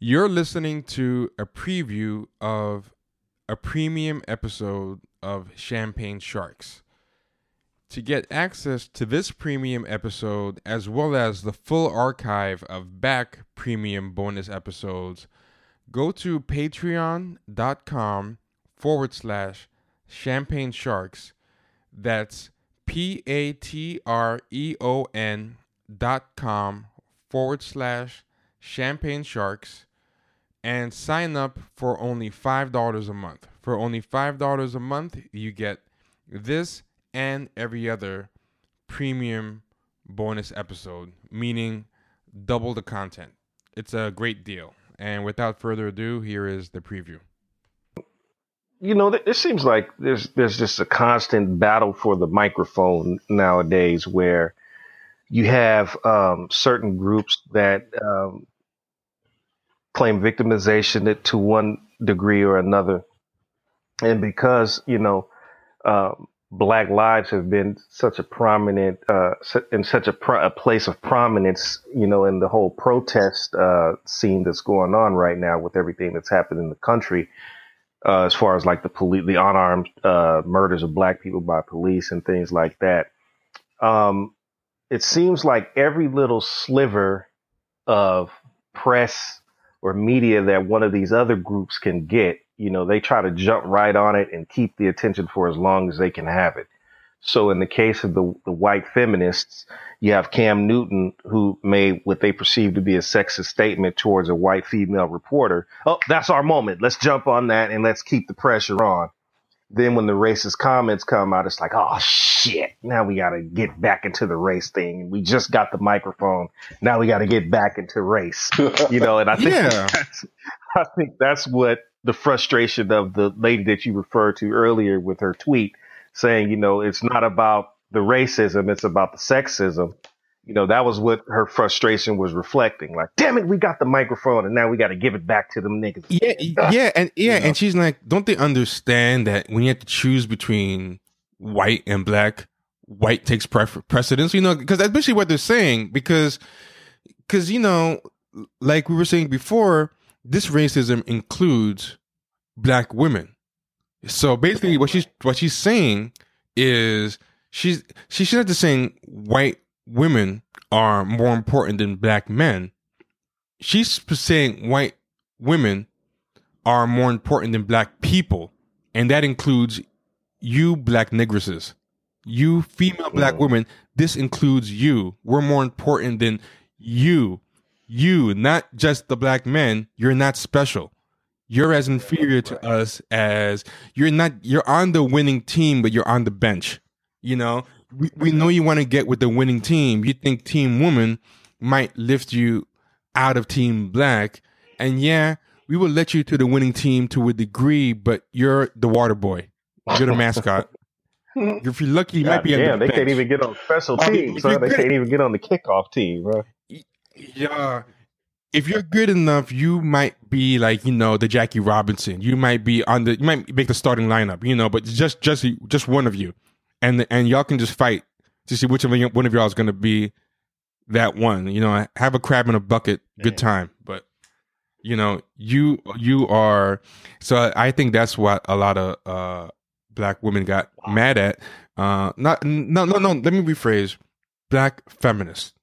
You're listening to a preview of a premium episode of Champagne Sharks. To get access to this premium episode, as well as the full archive of back premium bonus episodes, go to patreon.com forward slash champagne sharks. That's P A T R E O N dot com forward slash champagne sharks and sign up for only $5 a month. For only $5 a month, you get this and every other premium bonus episode, meaning double the content. It's a great deal. And without further ado, here is the preview. You know, it seems like there's there's just a constant battle for the microphone nowadays, where you have um, certain groups that um, claim victimization to one degree or another, and because you know um, black lives have been such a prominent uh, in such a, pro- a, place of prominence, you know, in the whole protest uh, scene that's going on right now with everything that's happened in the country. Uh, as far as like the police, the unarmed uh, murders of black people by police and things like that, um, it seems like every little sliver of press or media that one of these other groups can get, you know, they try to jump right on it and keep the attention for as long as they can have it. So in the case of the, the white feminists, you have Cam Newton who made what they perceive to be a sexist statement towards a white female reporter. Oh, that's our moment. Let's jump on that and let's keep the pressure on. Then when the racist comments come out, it's like, oh shit, now we got to get back into the race thing. We just got the microphone. Now we got to get back into race, you know, and I think, yeah. that's, I think that's what the frustration of the lady that you referred to earlier with her tweet saying, you know, it's not about the racism, it's about the sexism you know, that was what her frustration was reflecting. Like, damn it, we got the microphone and now we got to give it back to them niggas. Yeah, yeah, and yeah, you know? and she's like, don't they understand that when you have to choose between white and black, white takes prefer- precedence? You know, because that's basically what they're saying. Because, because you know, like we were saying before, this racism includes black women. So basically, what she's what she's saying is she's she's not just saying white women are more important than black men. She's saying white women are more important than black people, and that includes you, black negresses. You, female black mm. women, this includes you. We're more important than you. You, not just the black men. You're not special. You're as inferior to us as you're not, you're on the winning team, but you're on the bench. You know, we, we know you want to get with the winning team. You think Team Woman might lift you out of Team Black. And yeah, we will let you to the winning team to a degree, but you're the water boy. You're the mascot. if you're lucky, you God might be. Damn, the they bench. can't even get on special teams. They can't even get on the kickoff team, bro. Yeah, if you're good enough, you might be like you know the Jackie Robinson. You might be on the. You might make the starting lineup. You know, but just just just one of you and and y'all can just fight to see which of one of y'all is going to be that one. You know, have a crab in a bucket, good time. But you know, you you are. So I think that's what a lot of uh, black women got wow. mad at. Uh, not no no no. Let me rephrase: black feminists,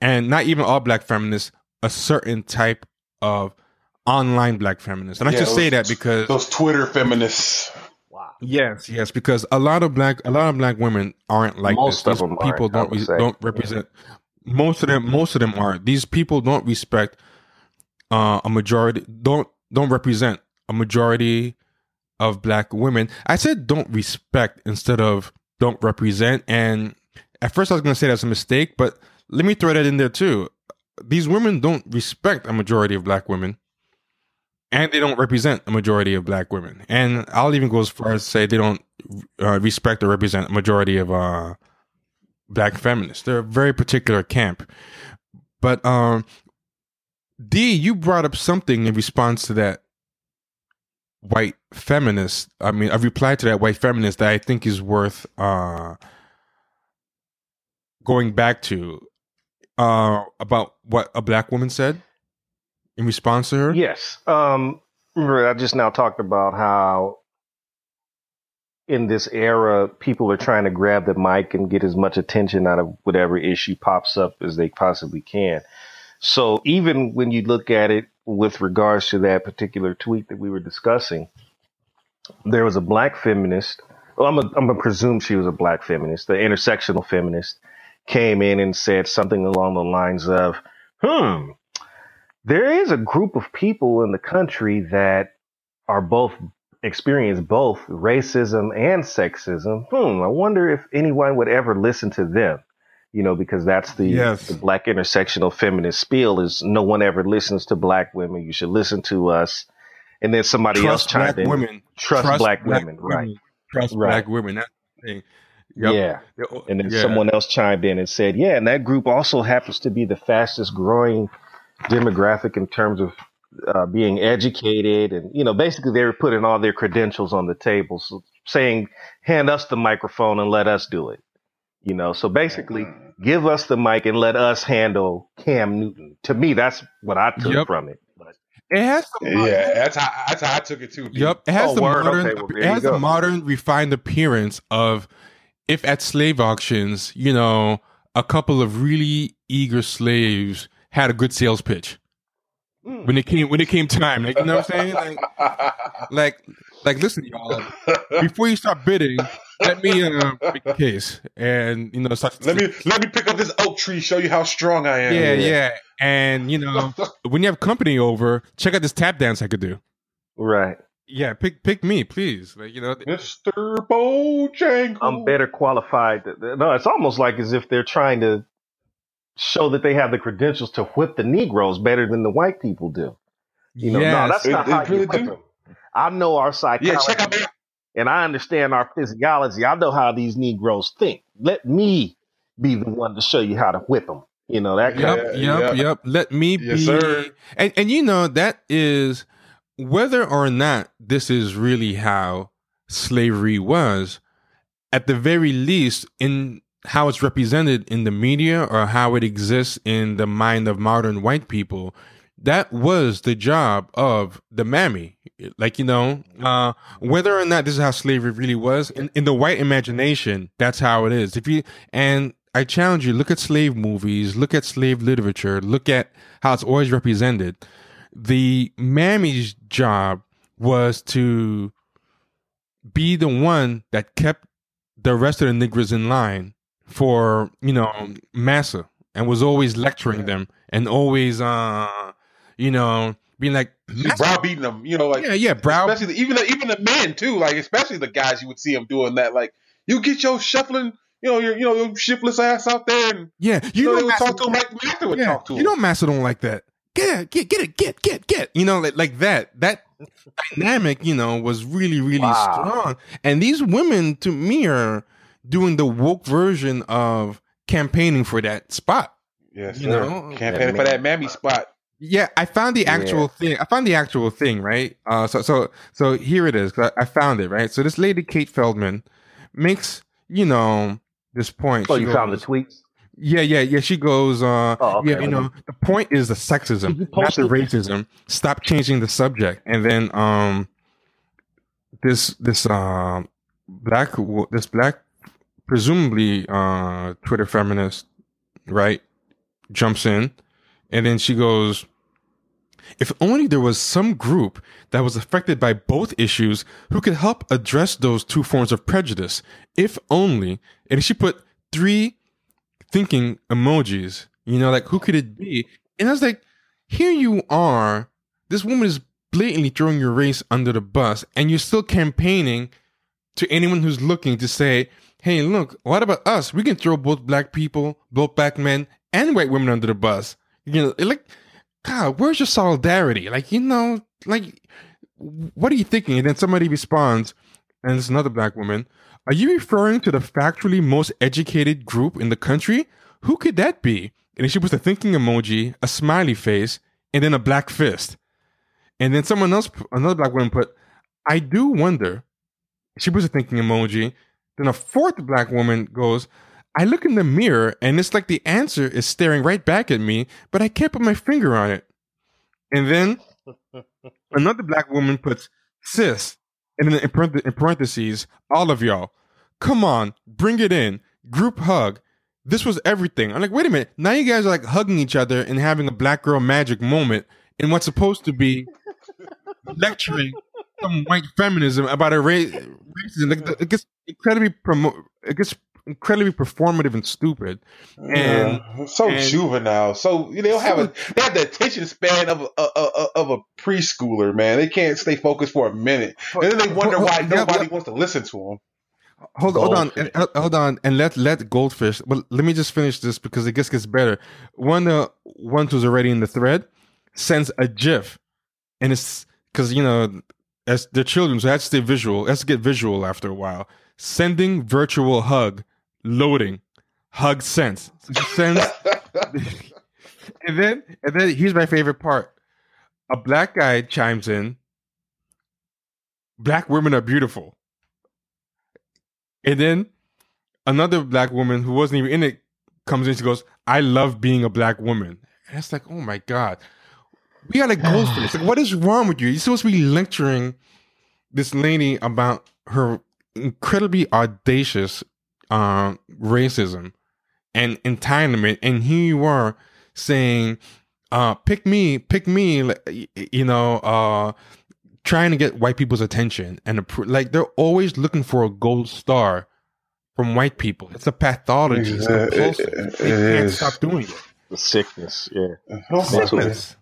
and not even all black feminists. A certain type of online black feminists, and I just those, say that because those Twitter feminists. Yes, yes, because a lot of black a lot of black women aren't like most this. These people don't re- don't represent. Most of them, most of them are. These people don't respect uh, a majority. Don't don't represent a majority of black women. I said don't respect instead of don't represent. And at first I was going to say that's a mistake, but let me throw that in there too. These women don't respect a majority of black women and they don't represent a majority of black women. And I'll even go as far as say they don't uh, respect or represent a majority of uh, black feminists. They're a very particular camp. But um, D, you brought up something in response to that white feminist. I mean, I've replied to that white feminist that I think is worth uh, going back to uh, about what a black woman said in response to her? Yes. Um, remember, I just now talked about how in this era, people are trying to grab the mic and get as much attention out of whatever issue pops up as they possibly can. So even when you look at it with regards to that particular tweet that we were discussing, there was a black feminist. Well, I'm I'm gonna presume she was a black feminist. The intersectional feminist came in and said something along the lines of, "Hmm, there is a group of people in the country that are both experience both racism and sexism. Hmm, I wonder if anyone would ever listen to them. You know, because that's the, Yes. the black intersectional feminist spiel is no one ever listens to black women. You should listen to us. And then somebody else Trust black chimed in. women. Trust black women, right. Trust Right. black women. That's the thing. Yep. Yeah. Yeah. And then Yeah. someone else chimed in and said, yeah, and that group also happens to be the fastest growing demographic in terms of uh, being educated. And, you know, basically they were putting all their credentials on the table, so saying, hand us the microphone and let us do it. You know, so basically give us the mic and let us handle Cam Newton. To me, that's what I took Yep. from it. But It has some Yeah, that's how that's how I took it too. dude. Yep, it has Oh, the word. modern. Okay, well, it has the modern, refined appearance of if at slave auctions, you know, a couple of really eager slaves had a good sales pitch Mm. when it came when it came time. Like you know what I'm saying? Like, like, like listen, y'all. Before you start bidding, let me uh, make a case, and you know, start, let me let me pick up this oak tree, show you how strong I am. yeah, yeah, and you know, when you have company over, check out this tap dance I could do. right. Yeah, pick pick me, please. Like you know, Mr. Bojangles. I'm better qualified. No, it's almost like as if they're trying to show that they have the credentials to whip the Negroes better than the white people do. You know, no, that's not they how really you whip do. them. I know our psychology, Yeah, check out and I understand our physiology. I know how these Negroes think. Let me be the one to show you how to whip them. You know that. Kind Yep, Yeah, yep, yeah. yep. Let me Yes, be. sir. And and you know that is whether or not this is really how slavery was. At the very least, in how it's represented in the media or how it exists in the mind of modern white people, that was the job of the mammy. Like you know, uh, whether or not this is how slavery really was in, in the white imagination, that's how it is. If you and I challenge you, look at slave movies, look at slave literature, look at how it's always represented. The mammy's job was to be the one that kept the rest of the niggers in line for, you know, massa and was always lecturing them and always, uh, you know, being like, browbeating them, you know, like yeah, yeah, brow. especially the, even the, even the men too, like especially the guys you would see them doing that. Like you get your shuffling, you know, your you know your shiftless ass out there, and Yeah, you, know, they would Massa- talk to him like Master would yeah, talk to him. you know, Massa don't like that. Get it, get, get it, get, get, get. You know, like, like that. That dynamic, you know, was really, really Wow. strong. And these women, to me, are doing the woke version of campaigning for that spot. yes, you sir. know, campaigning for that mammy spot. Yeah, I found the actual thing. I found the actual thing, right? Uh, so, so, so here it is. I I found it, right? So this lady, Kate Feldman, makes, you know, this point. Oh, She you found the tweets. Yeah, yeah, yeah. She goes, uh, Oh, okay. yeah, you know, the point is the sexism, Did not the racism. Stop changing the subject. And then, um, this, this, um, black, this black, presumably, uh, Twitter feminist, right, jumps in. And then she goes, if only there was some group that was affected by both issues who could help address those two forms of prejudice. If only. And she put three thinking emojis, you know, like who could it be? And I was like, here you are. This woman is blatantly throwing your race under the bus, and you're still campaigning to anyone who's looking to say, hey, look, what about us? We can throw both black people, both black men, and white women under the bus. You know, like, God, where's your solidarity? Like, you know, like, what are you thinking? And then somebody responds, and it's another black woman. Are you referring to the factually most educated group in the country? Who could that be? And she puts a thinking emoji, a smiley face, and then a black fist. And then someone else, another black woman put, I do wonder. She puts a thinking emoji. Then a fourth black woman goes, I look in the mirror and it's like the answer is staring right back at me, but I can't put my finger on it. And then another black woman puts sis, and then in parentheses, all of y'all, come on, bring it in, group hug. This was everything. I'm like, wait a minute. Now you guys are like hugging each other and having a black girl magic moment in what's supposed to be lecturing some white feminism about a race. Racism. Like, it gets incredibly promo- It gets incredibly performative and stupid. And Yeah, so and- juvenile. So they don't have a they have the attention span of a, a, a of a preschooler. Man, they can't stay focused for a minute, and then they wonder why yeah, nobody yeah. wants to listen to them. hold, hold on, and- hold on, and let let goldfish. But let me just finish this because it gets gets better. One uh, one who's already in the thread sends a GIF, and it's because you know as they're children, so to stay visual. To get visual after a while. Sending virtual hug, loading, hug sent. So sends, and then and then here's my favorite part. A black guy chimes in. Black women are beautiful. And then another black woman who wasn't even in it comes in. She goes, "I love being a black woman." And it's like, oh my god, we got a goldfish. Like, what is wrong with you? You're supposed to be lecturing this lady about her incredibly audacious uh, racism and entitlement, and here you are saying, uh, "Pick me, pick me," like, y- y- you know. Uh, trying to get white people's attention and like they're always looking for a gold star from white people. It's a pathology. It's Yeah, it- compulsive. it- they it can't is. stop doing it. The sickness, yeah. Don't fuck with it. Sickness.